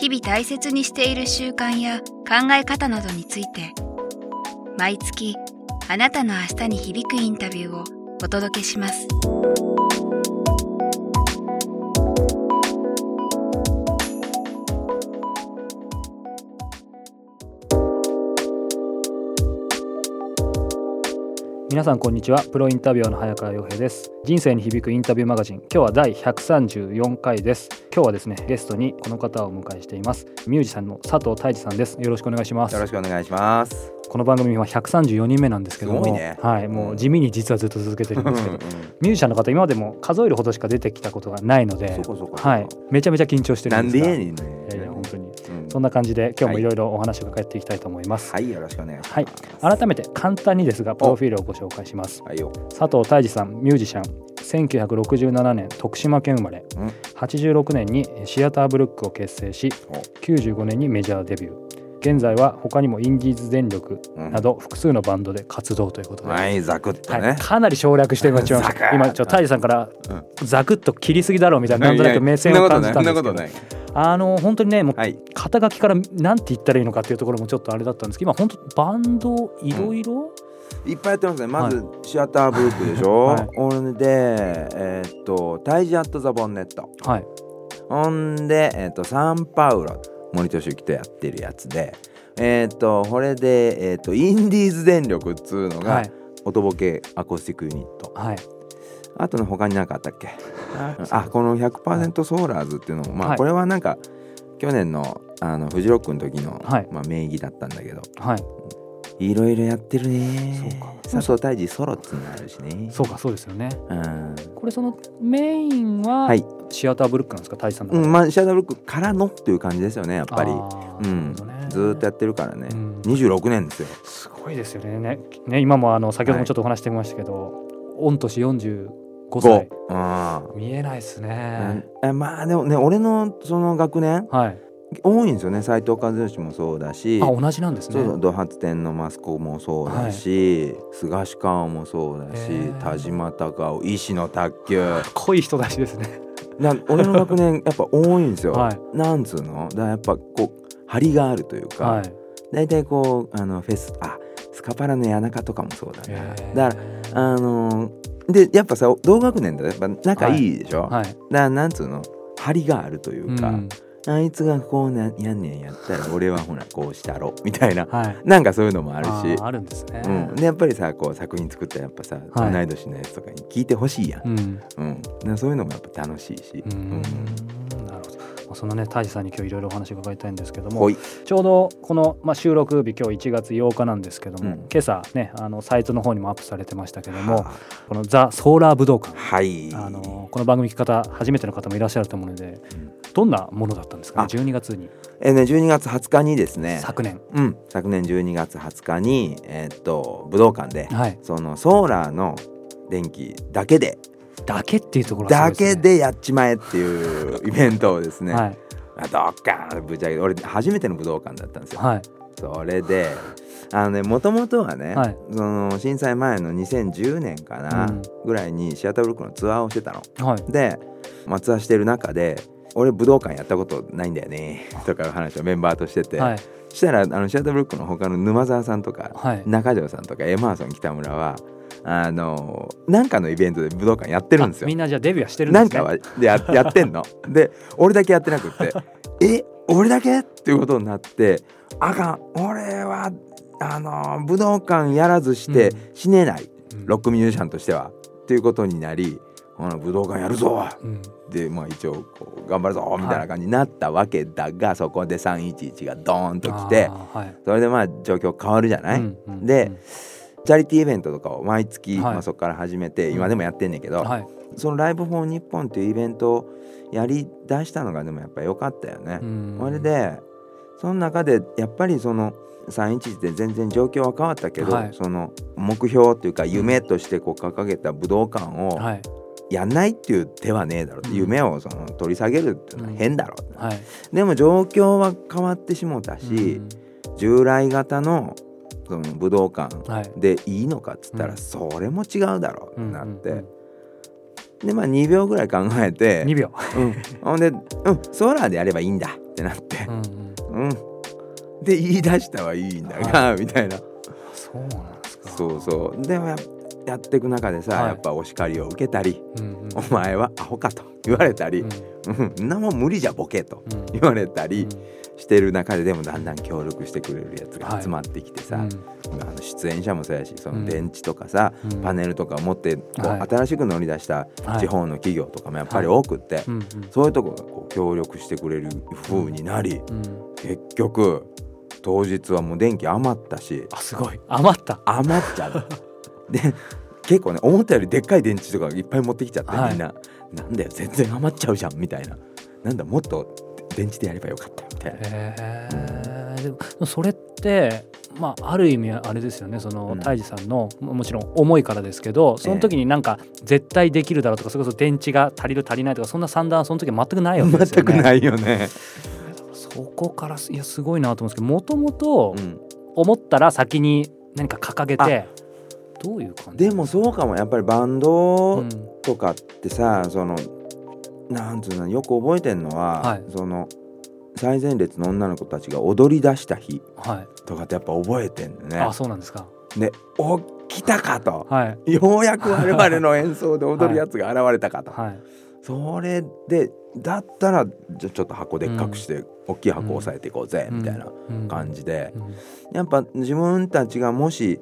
日々大切にしている習慣や考え方などについて毎月あなたの明日に響くインタビューをお届けします。皆さんこんにちは。プロインタビュアーの早川洋平です。人生に響くインタビューマガジン。今日は第134回です。今日はですねゲストにこの方をお迎えしています。ミュージシャンの佐藤泰治さんです。よろしくお願いします。よろしくお願いします。この番組は134人目なんですけどもね。はいもう地味に実はずっと続けてるんですけど。ミュージシャンの方今までも数えるほどしか出てきたことがないのではいめちゃめちゃ緊張してるなんんですが。でやねんね。そんな感じで今日もいろいろお話を伺っていきたいと思います、はい、よろしくお願いします。はい。改めて簡単にですがプロフィールをご紹介します。はいよ。佐藤泰治さんミュージシャン。1967年徳島県生まれ。うん。86年にシアターブルックを結成しお。95年にメジャーデビュー。現在は他にもインディーズ電力うん。など複数のバンドで活動ということで、はい、ザクッとはい。ね。かなり省略してみまし ザクッ今ちょっと泰治さんからうん。ザクッと切りすぎだろうみたいななんとなく目線を感じたんですけど。あの本当にねもうはい。肩書きからなんて言ったらいいのかっていうところもちょっとあれだったんですけど今本当バンドいろいろ？いっぱいやってますね。まず、シアターブルックでしょ？はいほんで、えーっと、タイジアット・ザ・ボンネット。はいほんで、えーっと、サンパウロ、森俊之とやってるやつで、えーっと、これで、えーっと、インディーズ電力っつうのがはい、音ボケアコースティックユニット。はいあとの他に何かあったっけ？あこの100%ソーラーズっていうのも、まはい。あこれはなんか去年のあのフジロックの時の、はい。まあ、名義だったんだけど。はい。いろいろやってるね。そうか。佐藤泰治ソロっつうのあるしね。そうかそうですよね。うん、これそのメインははい。シアターブルックなんですか？泰治さんのうん、まあシャドウブルックからのっていう感じですよねやっぱり。うん。ずーっとやってるからね、うん。26年ですよ。すごいですよね。ねね今もあの先ほどもちょっとお話してましたけど、御年45歳あ見えないですね、えまあでもね俺のその学年。はい。多いんですよね。斎藤和義もそうだし。あ同じなんですね。そうそう。ド発展のマスコもそうだし、菅氏川もそうだし。へー。田島隆夫石野卓球。濃い人たちですね。な俺の学年 やっぱ多いんですよ、はい。なんつうの？だやっぱこう張りがあるというか、はい。大体こうあのフェスあスカパラの谷中とかもそうだな、へー。だからあのーでやっぱさ同学年だとやっぱ仲いいでしょ、はい。だからなんつうの？張りがあるというか、うん。あいつがこうなやんねんやったら俺はほらこうしたろみたいなはい。なんかそういうのもあるし。あるんですね、うん、でやっぱりさこう作品作ったらやっぱさ、はい。同い年のやつとかに聞いてほしいやん、うん。うん。そういうのもやっぱ楽しいし、うーんそのね泰治さんに今日いろいろお話を伺いたいんですけどもちょうどこの、まあ、収録日今日1月8日なんですけども、うん。今朝ねあのサイトの方にもアップされてましたけどもはこのザ・ソーラー武道館はい。あのこの番組聞き方初めての方もいらっしゃると思うのでうん。どんなものだったんですかねあ。12月に？えーね12月20日にですね。昨年。うん。昨年12月20日にえーっと武道館ではい。そのソーラーの電気だけでだけっていうところがだけでやっちまえっていうイベントをですね、はい。あどっかぶち上げて俺初めての武道館だったんですよ。はい。それであのねもともとはね、はい。その震災前の2010年かな、うん。ぐらいにシアターブルックのツアーをしてたの。はい。で、まあ、ツアーしてる中で俺武道館やったことないんだよねとかいう話をメンバーとしてて、はい。したらあのシアターブルックの他の沼沢さんとかはい。中条さんとかエマーソン北村はあのなんかのイベントで武道館やってるんですよ。あみ。んなじゃあデビューはしてるんですね。なんかはでや やってんの。で俺だけやってなくって え俺だけっていうことになってあかん。俺はあの武道館やらずしてうん。死ねない、うん。ロックミュージシャンとしては。っていうことになりほな武道館やるぞ。うん。でまあ一応こう頑張るぞみたいな感じになったわけだが、そこで311がドーンと来てはい。それでまあ状況変わるじゃない、うんうん。でチャリティーイベントとかを毎月、はい。まあ、そこから始めて今でもやってんねんけど、はい。その Live for 日本っていうイベントをやりだしたのがでもやっぱ良かったよね。うん。それでその中でやっぱりその311で全然状況は変わったけど、はい。その目標っていうか夢としてこう掲げた武道館をはい。やんないっていう手はねえだろううん。夢をその取り下げるっていうのは変だろうって、はい。でも状況は変わってしもたし、従来型のその武道館でいいのかっつったら、うん。それも違うだろうってなって、でまあ2秒ぐらい考えて2秒。うん、ほんで、うん、ソーラーでやればいいんだってなって。う、んうん。うん、で言い出したはいいんだが、みたいな。そうなんですか。そうそう。でもややっていく中でさ、はい。やっぱお叱りを受けたりうんうん「お前はアホか」と言われたりうん「うん、そんなもん無理じゃボケ」とうん。言われたりしてる中ででもだんだん協力してくれるやつが集まってきてさ、うん。あの出演者もそうやしそうん。の電池とかさ、うん。パネルとかを持ってこう、はい。新しく乗り出したはい。地方の企業とかもやっぱり多くって、そういうとこがこう協力してくれる風になり、うん。結局当日はもう電気余ったし。あすごい。余った。余っちゃう で結構ね思ったよりでっかい電池とかいっぱい持ってきちゃって、はい。みんな。なんだよ全然余っちゃうじゃんみたいな。なんだもっと電池でやればよかったみたいな。でもそれってまあある意味あれですよね。そのうん。泰治さんのももちろん思いからですけどその時になんか絶対できるだろうとかそれこそ電池が足りる足りないとかそんな算段はその時は全くないわけですよね。全くないよね。そこからいやすごいなと思うんですけどもともとうん。思ったら先に何か掲げてどういう感じ？でもそうかも。やっぱりバンうドん。とかってさ、そのなんつうのよく覚えてんのは、はい。その最前列の女の子たちが踊り出した日はい。とかってやっぱ覚えてんのね。あそうなんですか。でお来たかと。はい。ようやく我々の演奏で踊るやつが現れたかと、はい。それでだったらじゃあちょっと箱でっかくして、大きい箱を押さえていこうぜ、みたいなうん。感じで、うん。やっぱ自分たちがもし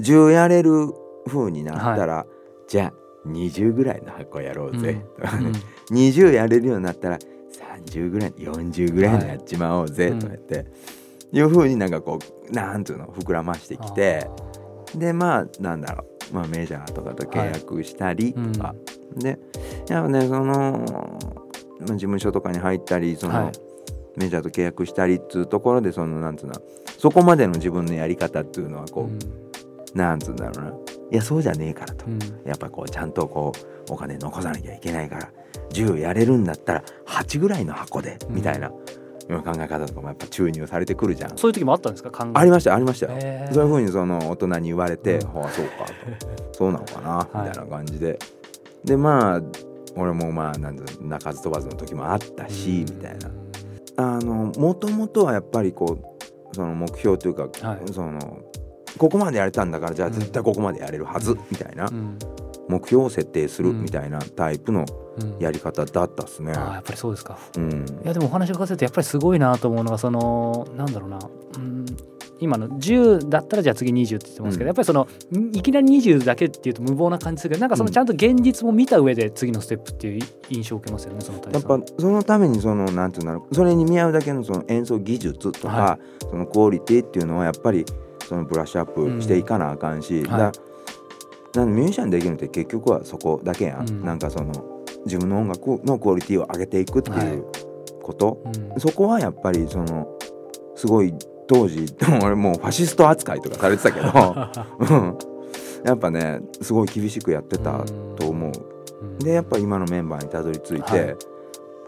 10やれる風になったら、じゃあ20ぐらいの箱やろうぜ、とかね。20やれるようになったら30ぐらい40ぐらいのやっちまおうぜ、はいとか言って、いう風になんかこうなんつうの膨らましてきて。でまあなんだろう、まあ、メジャーとかと契約したりとか、でやっぱねその、まあ、事務所とかに入ったりその、はい。メジャーと契約したりっつうところでそのなんつうのそこまでの自分のやり方っていうのはこう、うんなんつうんだろうな。いやそうじゃねえからと、うん。やっぱこうちゃんとこうお金残さなきゃいけないから10やれるんだったら8ぐらいの箱で、うん。みたいな考え方とかもやっぱ注入されてくるじゃん。そういう時もあったんですか？考えありましたありましたよ。そういうふうにその大人に言われて、うん。ああそうかと。そうなのかな、はい。みたいな感じで。でまあ俺もまあなんだ鳴かず飛ばずの時もあったし、みたいな。あのもともとはやっぱりこうその目標というか、はい。そのここまでやれたんだからじゃあ絶対ここまでやれるはず、みたいな。うん。目標を設定するうん。みたいなタイプのうん。やり方だったっすね。ああやっぱりそうですか。うん。いやでもお話を伺ってるとやっぱりすごいなと思うのがそのなんだろうな、うん、今の10だったらじゃあ次20って言ってますけど、うん。やっぱりそのんいきなり20だけっていうと無謀な感じするけどなんかそのちゃんと現実も見た上で次のステップっていう印象を受けますよねその大やっぱそのためにそのなんていうんだろう。それに見合うだけのその演奏技術とか、はそのクオリティっていうのはやっぱりそのブラッシュアップしていかなあかんし、だんはい。なんミュージシャンできるのって結局はそこだけやん、うん。なんかその自分の音楽のクオリティを上げていくっていうこと、うん。そこはやっぱりそのすごい当時俺もうファシスト扱いとかされてたけど。うん。やっぱねすごい厳しくやってたと思う。うん。でやっぱ今のメンバーにたどり着いて、はい。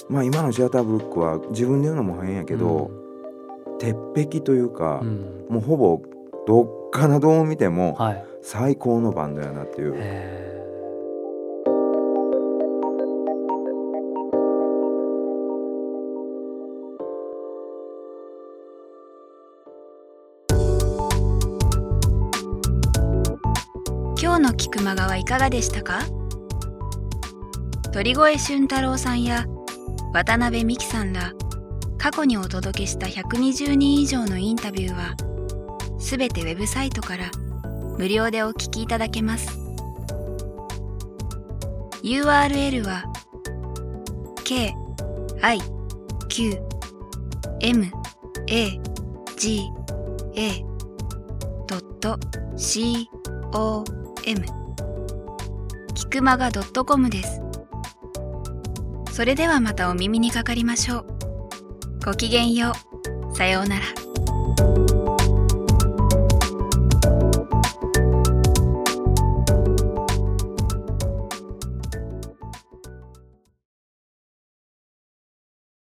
まあ今のシアターブルックは自分で言うのも変やけど、鉄壁というかう、ん。もうほぼどっからどう見てもはい。最高のバンドやなっていう、へ今日の菊間川はいかがでしたか？鳥越俊太郎さんや渡辺美樹さんら過去にお届けした120人以上のインタビューはすべてウェブサイトから無料でお聞きいただけます。URL は k i q m a g a キクマガ .com です。それではまたお耳にかかりましょう。ごきげんよう。さようなら。